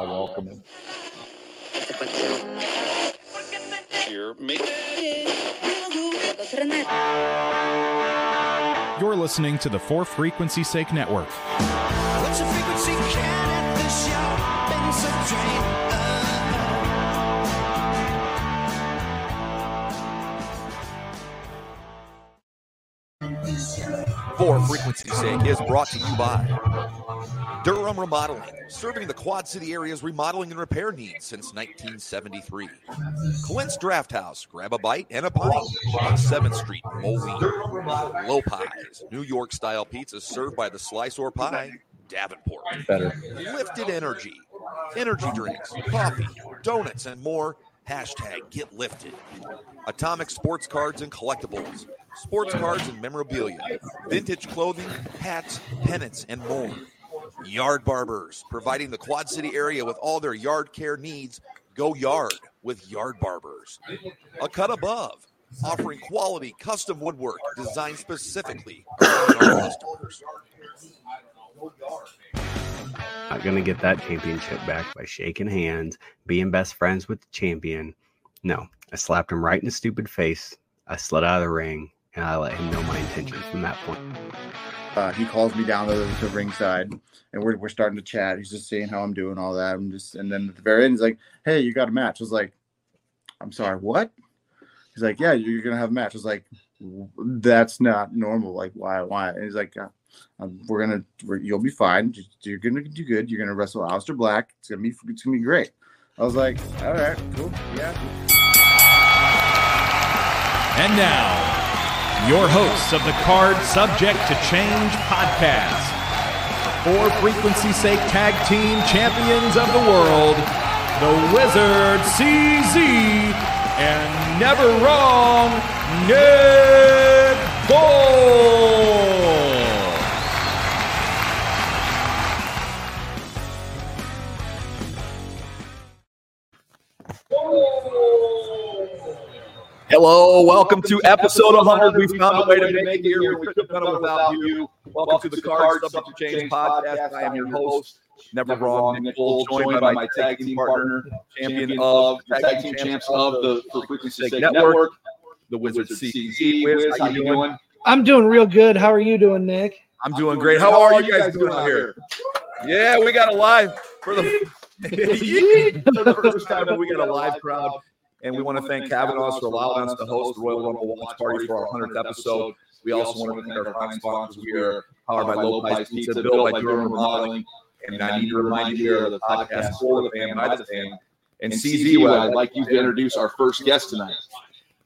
I'll welcome. You're listening to the For Frequency Sake Network. Is brought to you by Durham Remodeling, serving the Quad City area's remodeling and repair needs since 1973. Clint's Draft House, grab a bite and a pint on 7th Street, Moline. Lopez, New York style pizza served by the Slice or Pie, Davenport. Better. Lifted Energy, energy drinks, coffee, donuts, and more. Hashtag get lifted. Atomic Sports Cards and Collectibles, sports cards and memorabilia, vintage clothing, hats, pennants, and more. Yard Barbers, providing the Quad City area with all their yard care needs. Go yard with Yard Barbers. A cut above, offering quality custom woodwork designed specifically for customers. Not gonna get that championship back by shaking hands, being best friends with the champion. No, I slapped him right in the stupid face. I slid out of the ring, and I let him know my intentions from that point. uh, he calls me down to the to ringside and we're, we're starting to chat he's just saying how i'm doing all that i'm just and then at the very end he's like hey you got a match i was like i'm sorry what he's like yeah you're gonna have a match i was like that's not normal like why why? And he's like uh, um, we're gonna we're, you'll be fine. You're gonna do good. You're gonna wrestle Aleister black. It's gonna be it's gonna be great. I was like all right cool. Yeah. And now, your hosts of the Card Subject to Change podcast, For Frequency Sake Tag Team Champions of the World, the Wizard CZ, and Never Wrong Nick Gold. Hello, welcome to episode 100. We found a way to make it here. We couldn't have done it without you. Welcome to the Card Subject to Change podcast. I am your host, Never Wrong Nick Gold, joined by my tag team partner, champion of tag team champs of the For Frequency Sake Network, the Wizard CZ. Wiz, how you doing? I'm doing real good. How are you doing, Nick? I'm doing great. How are you guys doing out here? Yeah, we got a live for the for the first time that we got a live crowd. And we want to thank Kavanaugh's for allowing us to host the Royal Rumble oh watch party for our 100th episode. We also want to thank our fine sponsors. We are powered by Lopez Pizza, built by Durham Remodeling. And I need to remind you here of the podcast for the fan, by the fan. And CZ, what I'd like you to introduce our first guest tonight.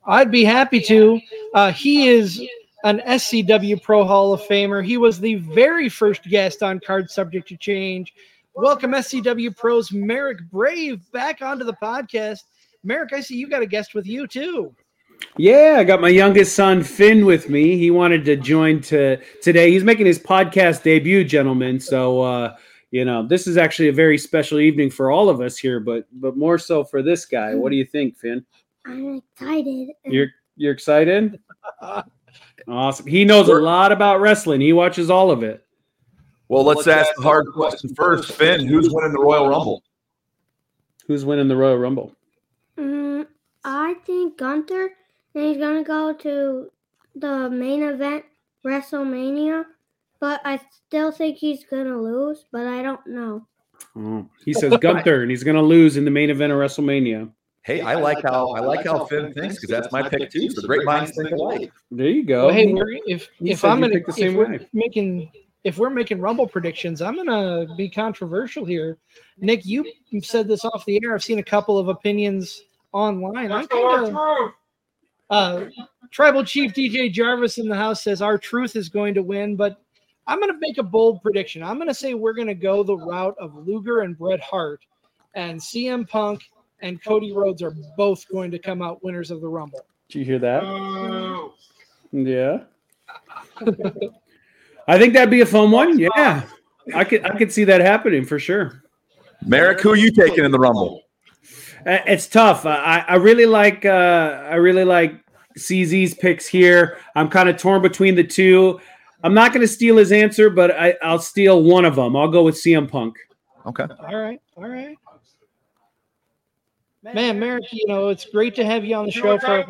I'd be happy to. Uh, he is an SCW Pro Hall of Famer. He was the very first guest on Card Subject to Change. Welcome, SCW Pros Marek Brave, back onto the podcast. Marek, I see you got a guest with you too. Yeah, I got my youngest son Finn with me. He wanted to join to today. He's making his podcast debut, gentlemen. So uh, you know, this is actually a very special evening for all of us here, but but more so for this guy. What do you think, Finn? I'm excited. You're you're excited? Awesome. He knows a lot about wrestling. He watches all of it. Well, let's ask the hard question first. Finn, who's winning the Royal Rumble? Who's winning the Royal Rumble? Mm, I think Gunther, and he's gonna go to the main event, WrestleMania. But I still think he's gonna lose, but I don't know. Oh, he says Gunther, and he's going to lose in the main event of WrestleMania. Hey, I like how I like how Finn thinks because that's my pick too. So great minds think alike. There you go. Well, hey, we're- if He if I'm gonna picked the if same we're way. making if we're making Rumble predictions, I'm gonna be controversial here. Nick, you said this off the air. I've seen a couple of opinions online. I'm kind of uh, Tribal Chief DJ Jarvis in the house says R-Truth is going to win, but I'm going to make a bold prediction. I'm going to say we're going to go the route of Luger and Bret Hart, and CM Punk and Cody Rhodes are both going to come out winners of the Rumble. Did you hear that? Yeah. I think that'd be a fun one. Yeah. I could I could see that happening for sure. Marek, who are you taking in the Rumble? Uh, It's tough. I, I really like uh, I really like CZ's picks here. I'm kind of torn between the two. I'm not going to steal his answer, but I, I'll steal one of them. I'll go with CM Punk. Okay. All right. All right. Man, Marek, you know, it's great to have you on the show for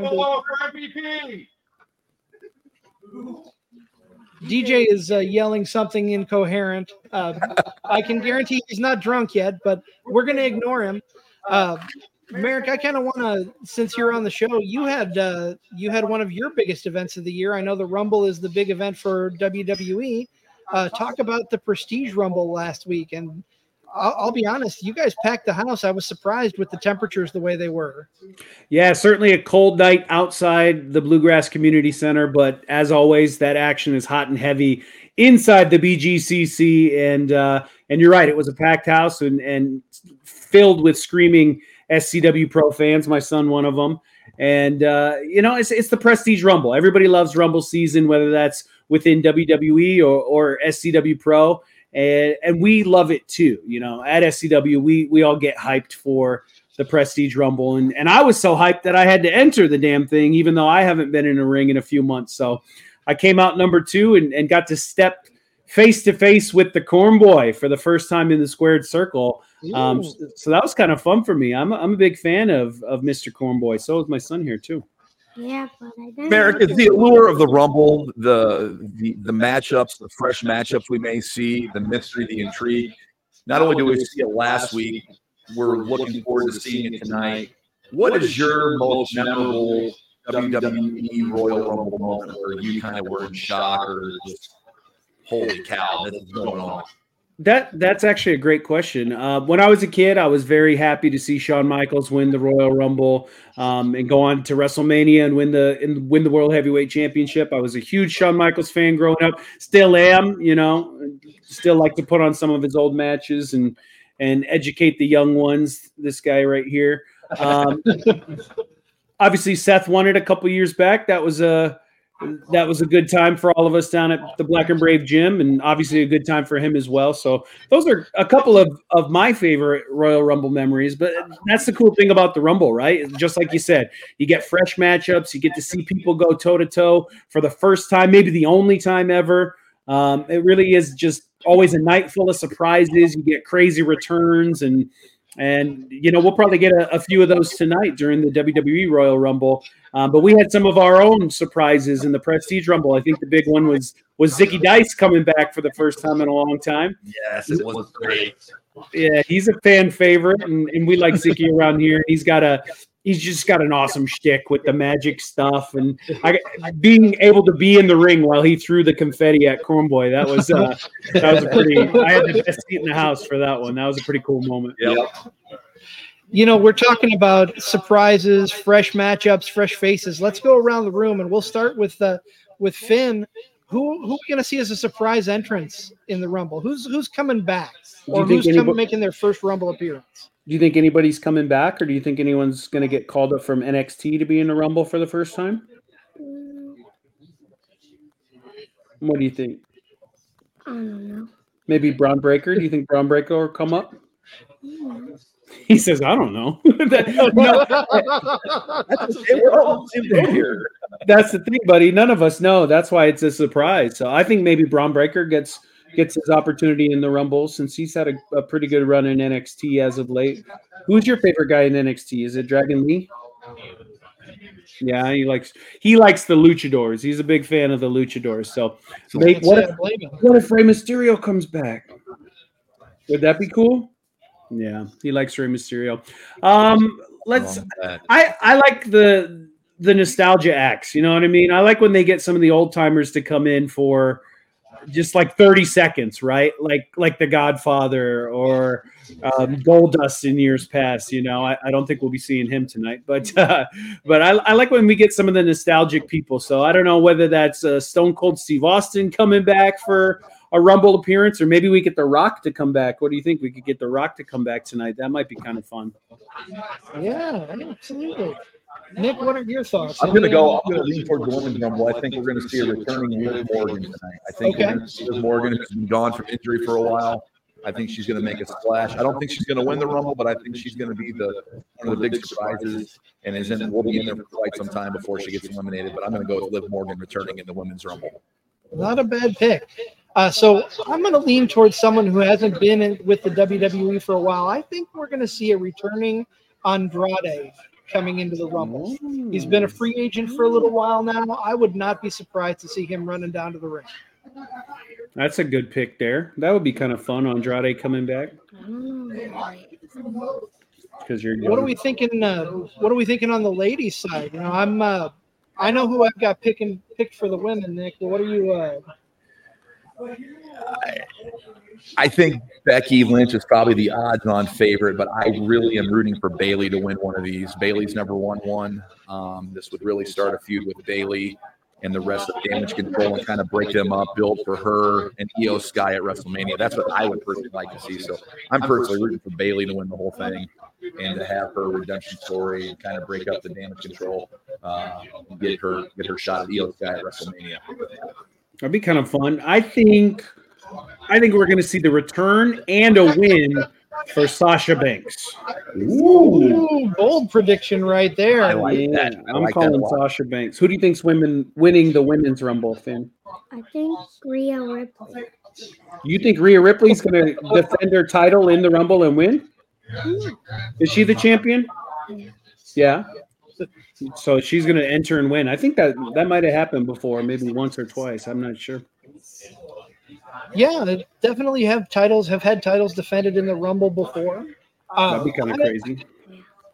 DJ is uh, yelling something incoherent. Uh, I can guarantee he's not drunk yet, but we're going to ignore him. Uh, Marek, I kind of want to, since you're on the show, you had uh, you had one of your biggest events of the year. I know the Rumble is the big event for WWE. Uh, talk about the Prestige Rumble last week, and I'll, I'll be honest, you guys packed the house. I was surprised with the temperatures the way they were. Yeah, certainly a cold night outside the Bluegrass Community Center, but as always, that action is hot and heavy inside the BGCC. And uh, and you're right, it was a packed house and and filled with screaming SCW Pro fans. My son, one of them. And uh, you know, it's it's the Prestige Rumble. Everybody loves Rumble season, whether that's within WWE or, or SCW Pro. And, and we love it too. You know, at SCW, we we all get hyped for the Prestige Rumble. And, and I was so hyped that I had to enter the damn thing, even though I haven't been in a ring in a few months. So I came out number two and, and got to step face to face with the Corn Boy for the first time in the squared circle. Um, so, so that was kind of fun for me. I'm, a- I'm a big fan of, of Mr. Cornboy. So is my son here too. Yeah, but I didn't. Marek, is the allure of the Rumble, the, the the matchups, the fresh matchups we may see, the mystery, the intrigue. Not only do we see it last week, we're looking forward to seeing it tonight. What is your most memorable WWE Royal Rumble moment where you kind of were in shock or just, holy cow, this is going on? That that's actually a great question. Uh, when I was a kid, I was very happy to see Shawn Michaels win the Royal Rumble um, and go on to WrestleMania and win the and win the World Heavyweight Championship. I was a huge Shawn Michaels fan growing up. Still am, you know. Still like to put on some of his old matches and and educate the young ones. This guy right here. Um, obviously, Seth won it a couple years back. That was a that was a good time for all of us down at the Black and Brave gym, and obviously a good time for him as well. So those are a couple of of my favorite Royal Rumble memories. But that's the cool thing about the Rumble, right? Just like you said, you get fresh matchups, you get to see people go toe to toe for the first time, maybe the only time ever. Um, it really is just always a night full of surprises. You get crazy returns and. And you know we'll probably get a, a few of those tonight during the WWE Royal Rumble. Um, but we had some of our own surprises in the Prestige Rumble. I think the big one was was Zicky Dice coming back for the first time in a long time. Yes, it was great. Yeah, he's a fan favorite, and, and we like Zicky around here. He's got a he's just got an awesome shtick with the magic stuff, and I, being able to be in the ring while he threw the confetti at Cornboy. That was uh, that was a pretty. I had the best seat in the house for that one. That was a pretty cool moment. Yep. You know, we're talking about surprises, fresh matchups, fresh faces. Let's go around the room, and we'll start with uh, with Finn. Who who are we going to see as a surprise entrance in the Rumble? Who's who's coming back, or think who's coming making their first Rumble appearance? Do you think anybody's coming back, or do you think anyone's going to get called up from NXT to be in the Rumble for the first time? What do you think? I don't know. Maybe Bron Breakker? Do you think Bron Breakker will come up? He says, "I don't know." That- no, We're all in here. that's the thing, buddy. None of us know. That's why it's a surprise. So I think maybe Bron Breakker gets gets his opportunity in the Rumble since he's had a, a pretty good run in NXT as of late. Who's your favorite guy in NXT? Is it Dragon Lee? Yeah, he likes he likes the luchadors. He's a big fan of the luchadors. So, mate, Can't what if I what if Rey Mysterio comes back? Would that be cool? Yeah, he likes Rey Mysterio. Um, let's. I I like the the nostalgia acts. You know what I mean? I like when they get some of the old timers to come in for just like 30 seconds, right? Like like the Godfather or um, Goldust in years past. You know, I, I don't think we'll be seeing him tonight, but uh, but I, I like when we get some of the nostalgic people. So I don't know whether that's uh, Stone Cold Steve Austin coming back for a Rumble appearance, or maybe we get The Rock to come back. What do you think? We could get The Rock to come back tonight. That might be kind of fun. Yeah, absolutely. Nick, what are your thoughts? I'm going to go. I'm going to lean towards the women's rumble. I think we're going to see a returning Liv Morgan tonight. I think Okay. we're going to see Liv Morgan who's been gone from injury for a while. I think she's going to make a splash. I don't think she's going to win the rumble, but I think she's going to be the one of the big surprises. And is in, will be in there for quite some time before she gets eliminated. But I'm going to go with Liv Morgan returning in the women's rumble. Not a bad pick. Uh, so I'm going to lean towards someone who hasn't been in, with the WWE for a while. I think we're going to see a returning Andrade coming into the Rumble. He's been a free agent for a little while now. I would not be surprised to see him running down to the ring. That's a good pick there. That would be kind of fun. Andrade coming back because you're. What are we thinking? Uh, what are we thinking on the ladies' side? You know, I'm. Uh, I know who I've got picking picked for the women, Nick. But what are you? Uh, I think Becky Lynch is probably the odds-on favorite, but I really am rooting for Bayley to win one of these. Bayley's never won one. Um, this would really start a feud with Bayley and the rest of Damage Control and kind of break them up, build for her and IYO SKY at WrestleMania. That's what I would personally like to see. So I'm personally rooting for Bayley to win the whole thing and to have her redemption story and kind of break up the Damage Control, uh, get her get her shot at IYO SKY at WrestleMania. That'd be kind of fun. I think. I think we're going to see the return and a win for Sasha Banks. ooh, bold prediction right there. I like Yeah, that. I I'm like calling lot. Sasha Banks. Who do you think's women winning the women's Rumble, Finn? I think Rhea Ripley. You think Rhea Ripley's going to defend her title in the Rumble and win? Hmm. Is she the champion? Yeah. So she's going to enter and win. I think that that might have happened before, maybe once or twice. I'm not sure. Yeah, they definitely have titles. Have had titles defended in the Rumble before. Uh, That'd be kind of crazy.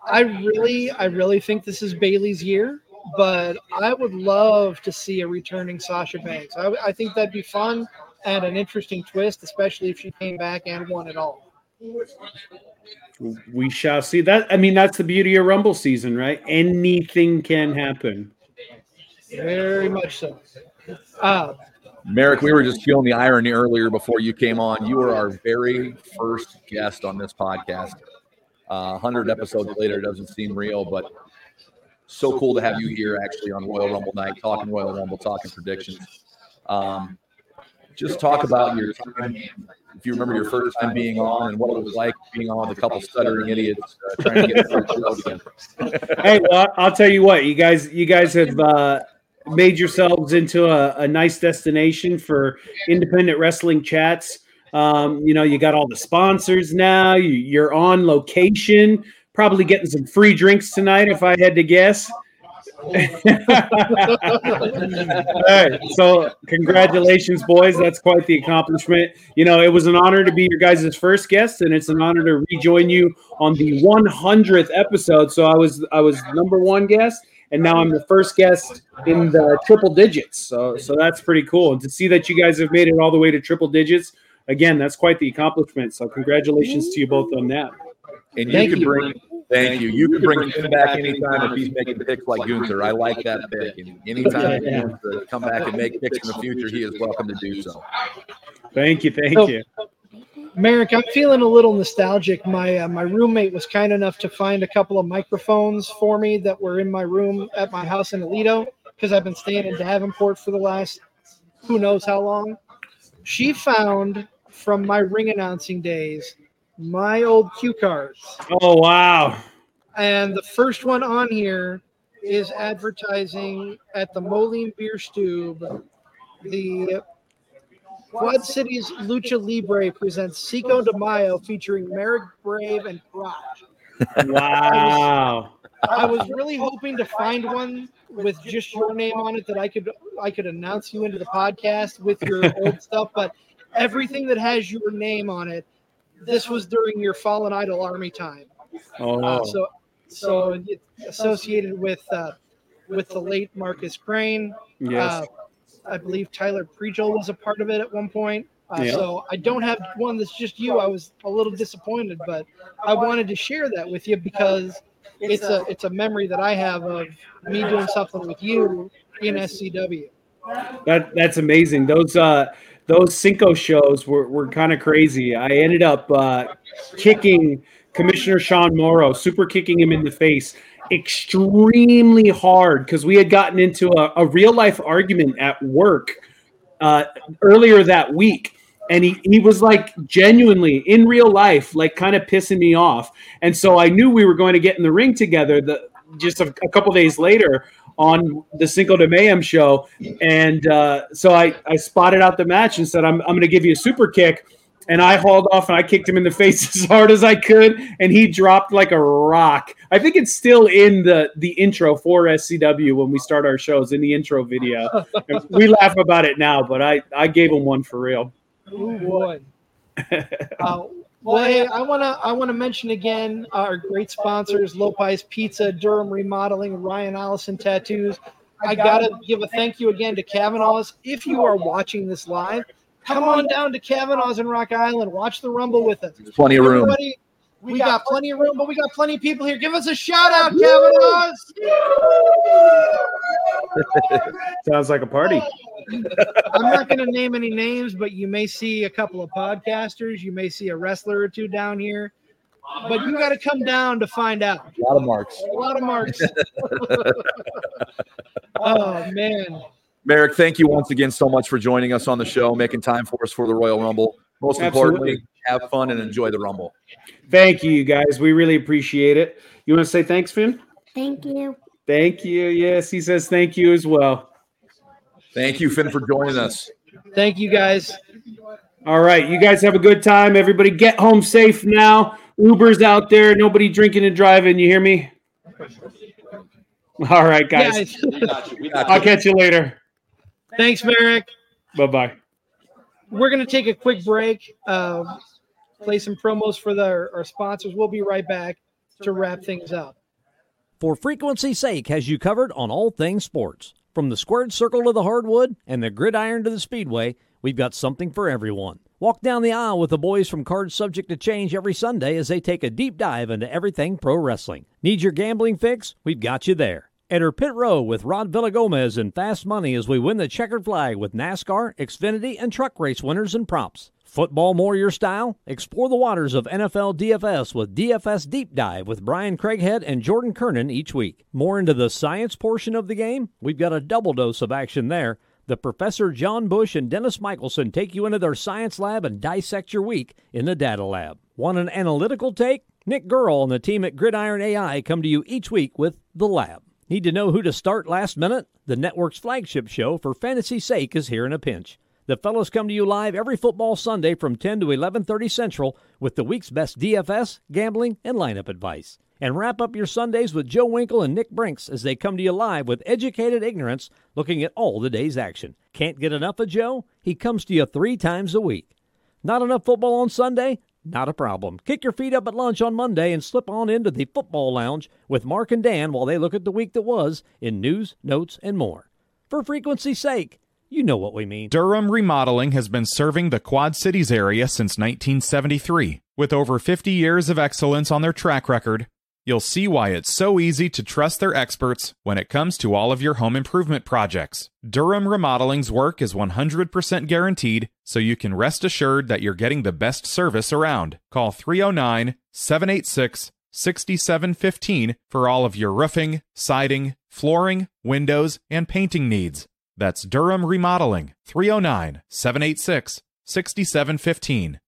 I really, I really think this is Bayley's year, but I would love to see a returning Sasha Banks. I, I think that'd be fun and an interesting twist, especially if she came back and won it all. We shall see. That I mean, that's the beauty of Rumble season, right? Anything can happen. Very much so. Uh, Marek, we were just feeling the irony earlier before you came on. You were our very first guest on this podcast. Uh, 100 episodes later doesn't seem real, but so cool to have you here actually on Royal Rumble night, talking Royal Rumble, talking predictions. Um, just talk about your time, if you remember your first time being on and what it was like being on with a couple stuttering idiots uh, trying to get through again. hey, well, I'll tell you what, you guys, you guys have uh, made yourselves into a, a nice destination for independent wrestling chats. Um, you know, you got all the sponsors now. You, you're on location, probably getting some free drinks tonight, if I had to guess. All right, so congratulations, boys. That's quite the accomplishment. You know, it was an honor to be your guys' first guest, and it's an honor to rejoin you on the 100th episode. So I was I was number one guest, and now I'm the first guest in the triple digits. So so that's pretty cool. And to see that you guys have made it all the way to triple digits, again, that's quite the accomplishment. So congratulations to you both on that. And you Thank can you. bring, thank you. You can bring him back anytime if he's making picks like Gunther. I like that pick. And anytime he wants to come back and make picks in the future, he is welcome to do so. Thank you, thank So- you. Marek, I'm feeling a little nostalgic. My uh, my roommate was kind enough to find a couple of microphones for me that were in my room at my house in Aledo because I've been staying in Davenport for the last who knows how long. She found from my ring announcing days my old cue cards, Oh wow. and the first one on here is advertising at the Moline Beer Stube. The Quad Cities Lucha Libre presents Cinco de Mayo featuring Marek Brave and Crotch. Wow. I was really hoping to find one with just your name on it that I could I could announce you into the podcast with your old stuff, but everything that has your name on it, this was during your Fallen Idol Army time. Oh, Uh, so so associated with uh, with the late Marcus Crane. yes. Uh, I believe Tyler Pregel was a part of it at one point. Uh, Yeah. So I don't have one that's just you. I was a little disappointed, but I wanted to share that with you because it's a it's a memory that I have of me doing something with you in SCW. That that's amazing. Those uh those Cinco shows were, were kind of crazy. I ended up uh, kicking Commissioner Sean Morrow, super kicking him in the face extremely hard because we had gotten into a, a real life argument at work uh, earlier that week. And he, he was like genuinely in real life, like kind of pissing me off. And so I knew we were going to get in the ring together the, just a, a couple days later on the Cinco de Mayhem show, and uh, so I I spotted out the match and said I'm I'm going to give you a super kick. And I hauled off and I kicked him in the face as hard as I could, and he dropped like a rock. I think it's still in the the intro for SCW when we start our shows in the intro video. we laugh about it now, but I I gave him one for real. Oh boy. Uh, well, hey, I wanna I wanna mention again our great sponsors: Lopez Pizza, Durham Remodeling, Ryan Allison Tattoos. I gotta give a thank you again to Kavanaugh's. If you are watching this live, come on down to Kavanaugh's in Rock Island. Watch the Rumble with us. Plenty of room. Everybody, we got plenty of room, but we got plenty of people here. Give us a shout out, Kavanaugh's. Sounds like a party. Oh, I'm not going to name any names, but you may see a couple of podcasters. You may see a wrestler or two down here. But you got to come down to find out. A lot of marks. A lot of marks. oh man. Marek, thank you once again so much for joining us on the show, making time for us for the Royal Rumble. Most importantly, have fun and enjoy the Rumble. Thank you, you guys. We really appreciate it. You want to say thanks, Finn? Thank you. Thank you. Yes, he says thank you as well. Thank you, Finn, for joining us. Thank you guys. All right, you guys have a good time. Everybody get home safe now. Uber's out there. Nobody drinking and driving. You hear me? All right, guys. I'll catch you later. Thanks, Marek. Bye bye. We're going to take a quick break, uh, play some promos for the, our sponsors. We'll be right back to wrap things up. For frequency's sake, has you covered on all things sports. From the squared circle to the hardwood and the gridiron to the speedway, we've got something for everyone. Walk down the aisle with the boys from Cards Subject to Change every Sunday as they take a deep dive into everything pro wrestling. Need your gambling fix? We've got you there. Enter Pit Row with Rod Villagomez and Fast Money as we win the checkered flag with NASCAR, Xfinity, and truck race winners and props. Football more your style? Explore the waters of NFL DFS with DFS Deep Dive with Brian Craighead and Jordan Kernan each week. More into the science portion of the game? We've got a double dose of action there. The Professor John Bush and Dennis Michelson take you into their science lab and dissect your week in the data lab. Want an analytical take? Nick Gurl and the team at Gridiron AI come to you each week with The Lab. Need to know who to start last minute? The network's flagship show, For Fantasy's Sake, is here in a pinch. The fellows come to you live every football Sunday from 10 to 11:30 Central with the week's best DFS, gambling, and lineup advice. And wrap up your Sundays with Joe Winkle and Nick Brinks as they come to you live with educated ignorance, looking at all the day's action. Can't get enough of Joe? He comes to you three times a week. Not enough football on Sunday? Not a problem. Kick your feet up at lunch on Monday and slip on into the football lounge with Mark and Dan while they look at the week that was in news, notes, and more. For frequency's sake, you know what we mean. Durham Remodeling has been serving the Quad Cities area since 1973. With over 50 years of excellence on their track record, you'll see why it's so easy to trust their experts when it comes to all of your home improvement projects. Durham Remodeling's work is 100% guaranteed, so you can rest assured that you're getting the best service around. Call 309 786 6715 for all of your roofing, siding, flooring, windows, and painting needs. That's Durham Remodeling, 309 786 6715.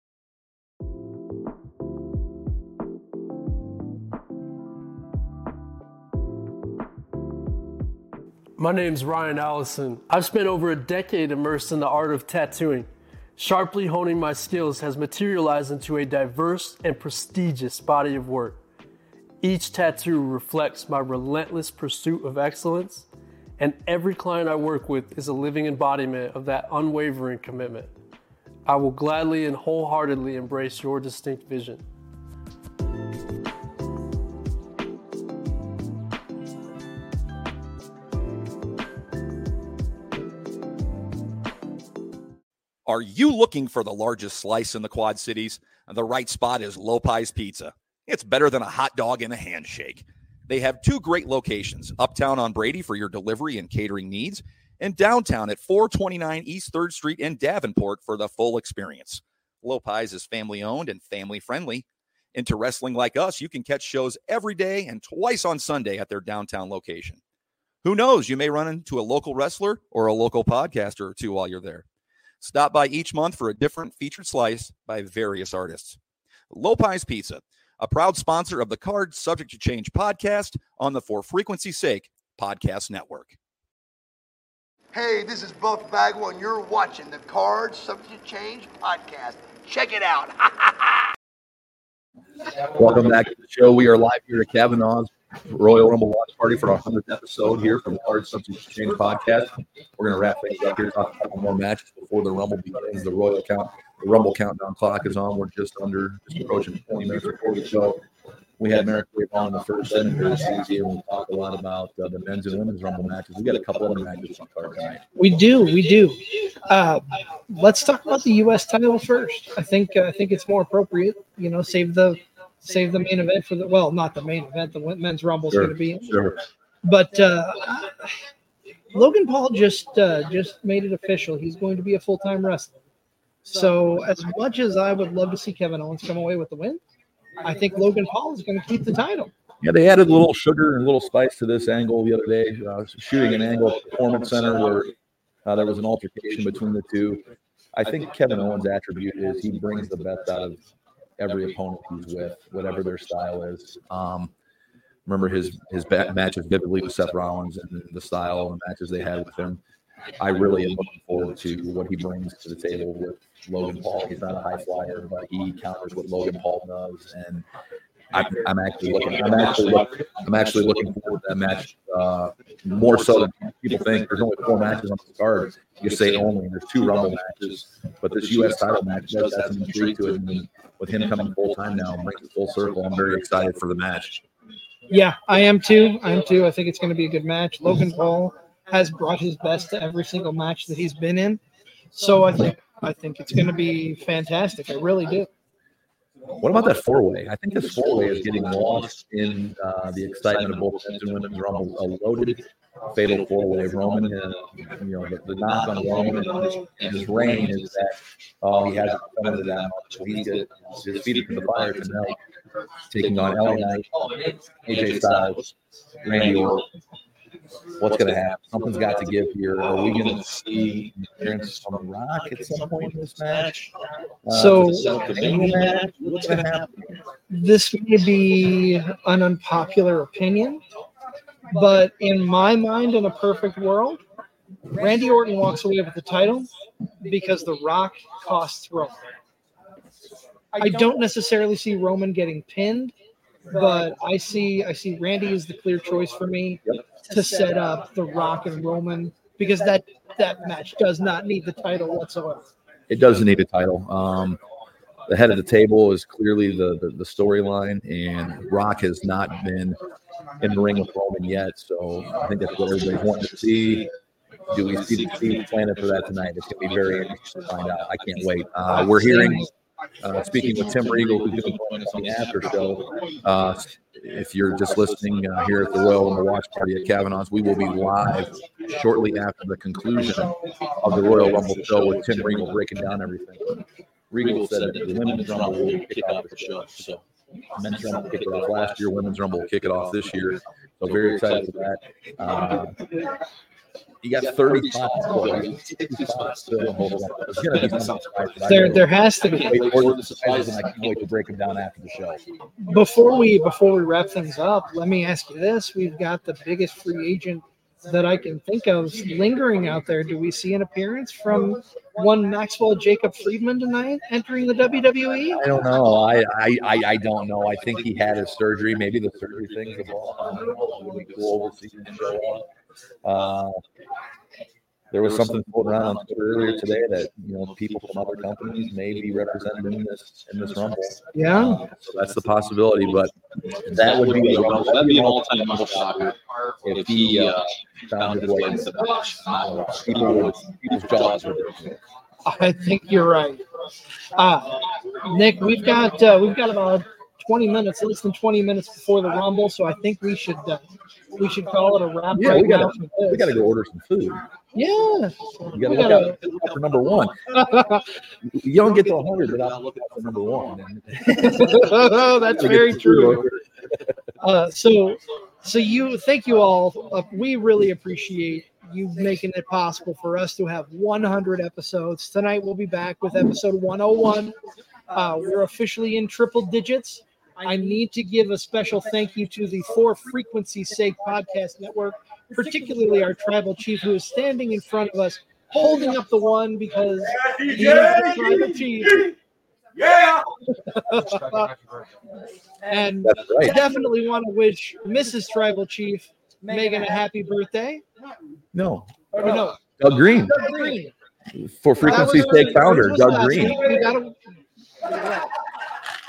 My name's Ryan Allison. I've spent over a decade immersed in the art of tattooing. Sharply honing my skills has materialized into a diverse and prestigious body of work. Each tattoo reflects my relentless pursuit of excellence, and every client I work with is a living embodiment of that unwavering commitment. I will gladly and wholeheartedly embrace your distinct vision. Are you looking for the largest slice in the Quad Cities? The right spot is Lopez Pizza. It's better than a hot dog and a handshake. They have two great locations uptown on Brady for your delivery and catering needs, and downtown at 429 East 3rd Street in Davenport for the full experience. Lopez is family owned and family friendly. Into wrestling like us, you can catch shows every day and twice on Sunday at their downtown location. Who knows? You may run into a local wrestler or a local podcaster or two while you're there. Stop by each month for a different featured slice by various artists. Lopez Pizza, a proud sponsor of the Card Subject to Change podcast on the For Frequency's Sake Podcast Network. Hey, this is Buff Bagwell, and you're watching the Cards Subject to Change podcast. Check it out. Welcome back to the show. We are live here at Kavanaugh's Royal Rumble Watch Party for our 100th episode here from the Card Subject to Change Podcast. We're going to wrap things up here, talk a couple more matches before the Rumble begins. The Royal Count, the Rumble Countdown clock is on. We're just under, just approaching 20 minutes before the show. We had Marek Brave on in the first segment here this season. We'll talk a lot about uh, the men's and women's Rumble matches. We got a couple other matches on card tonight. We do, we do. Uh, let's talk about the U.S. title first. I think uh, I think it's more appropriate. You know, save the save the main event for the well, not the main event. The men's rumble is Sure, going to be. sure. But uh, Logan Paul just uh, just made it official. He's going to be a full time wrestler. So as much as I would love to see Kevin Owens come away with the win, I think Logan Paul is going to keep the title. Yeah, they added a little sugar and a little spice to this angle the other day, uh, shooting an angle at the Performance Center where uh, there was an altercation between the two. I think Kevin Owens' attribute is he brings the best out of every opponent he's with, whatever their style is. Um, remember his his ba- matches vividly with Seth Rollins and the style of the matches they had with him. I really am looking forward to what he brings to the table with Logan Paul. He's not a high flyer, but he counters what Logan Paul does, and I'm, I'm actually looking. I'm actually look, I'm actually looking forward to that match uh, more so than people think. There's only four matches on the card. You say only. There's two Rumble matches, but this U.S. title match does have some intrigue to it. And with him coming full time now, brings it full circle. I'm very excited for the match. Yeah, I am too. I am too. I think it's going to be a good match. Logan Paul has brought his best to every single match that he's been in, so I think I think it's going to be fantastic. I really do. What about that four way? I think this four way is getting lost in uh, the excitement of both men's and women's rumble. A loaded fatal four way. Roman, uh, you know, the, the knock on Roman and his, and his reign is that oh, he hasn't defended that much. So he's feet to the fire tonight, taking on LA Knight, AJ Styles, Randy Orton. What's going to happen? Something's got to give here. Are we going to see an appearance from The Rock at some point in this match? Uh, So- to set up the main match? What's going to happen? This may be an unpopular opinion, but in my mind, in a perfect world, Randy Orton walks away with the title because The Rock costs Roman. I don't necessarily see Roman getting pinned, but I see I see Randy as the clear choice for me to set up The Rock and Roman because that that match does not need the title whatsoever. it doesn't need a title. Um, the head of the table is clearly the the, the storyline, and Rock has not been in the ring with Roman yet. So I think that's what everybody's wanting to see. Do we see the team planted for that tonight? It's going to be very interesting to find out. I can't wait. Uh, we're hearing, uh, speaking with Tim Regal, who's going to join us on the after show. Uh, if you're just listening uh, here at the Royal the Watch Party at Kavanaugh's, we will be live shortly after the conclusion of the Royal Rumble show with Tim Regal breaking down everything. Regal said that the women's rumble will kick off the show. So men's rumble it off last year, women's rumble will kick it off this year. So very excited for that. You got 30 spots. boy. 60 spots still. Hold on. There's gonna be some surprises. I There- there has to be. Wait the surprises, and I can't wait to break them down after the show. before we before we wrap things up, let me ask you this: We've got the biggest free agent that I can think of lingering out there. Do we see an appearance from one Maxwell Jacob Friedman tonight entering the WWE? I don't know. I, I, I, I don't know. I think he had his surgery. Maybe the surgery thing's involved. I don't. It would be cool to see him show up. Uh, there was something floating around on Twitter earlier today that you know people from other companies may be represented in this in this rumble. Yeah. So that's the possibility, but that would be a rumble. That'd be an all-time rumble shocker if he uh, found his way into the match. People would, people's jaws would. I think you're right. Uh, Nick, we've got uh, we've got about 20 minutes, less than 20 minutes before the Rumble, so I think we should uh, we should call it a wrap Yeah, right we gotta we gotta go order some food. Yeah. You gotta We look gotta- out for number one. You don't get to 100 without looking out for number one. That's very true. Uh, so, so you thank you all. Uh, we really appreciate you making it possible for us to have 100 episodes. Tonight we'll be back with episode 101. Uh, we're officially in triple digits. I need to give a special thank you to the For Frequency's Sake Podcast Network particularly our tribal chief who is standing in front of us, holding up the one because he is the tribal chief. Yeah. and That's right. definitely want to wish Mrs. Tribal Chief Megan a happy birthday. No. Or no, Doug Green. Doug Green. For That Frequency was- Steak founder, was Doug last Green.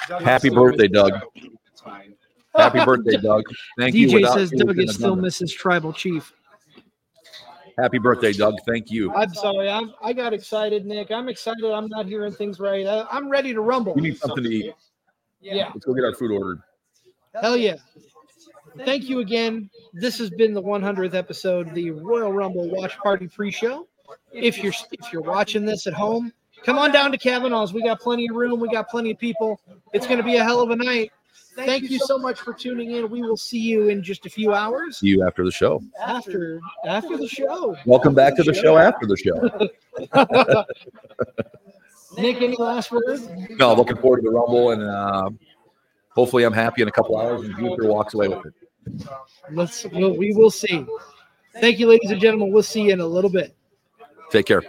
Week. Happy birthday, Doug. Happy birthday, Doug. Thank you. DJ says you, Doug is still done. Mrs. Tribal Chief. Happy birthday, Doug. Thank you. I'm sorry. I'm, I got excited, Nick. I'm excited. I'm not hearing things right. I, I'm ready to rumble. We need something to eat. Yeah. Let's go get our food ordered. Hell yeah. Thank you again. This has been the 100th episode of the Royal Rumble Watch Party pre-show. If you're if you're watching this at home, come on down to Kavanaugh's. We got plenty of room. We got plenty of people. It's going to be a hell of a night. Thank you so much for tuning in. We will see you in just a few hours See you after the show. after after the show. Welcome back to the show after the show. Nick, any last words? No, looking forward to the Rumble, and uh, hopefully, I'm happy in a couple hours, and Jupiter walks away with it. Let's we'll, we will see. Thank you, ladies and gentlemen. We'll see you in a little bit. Take care.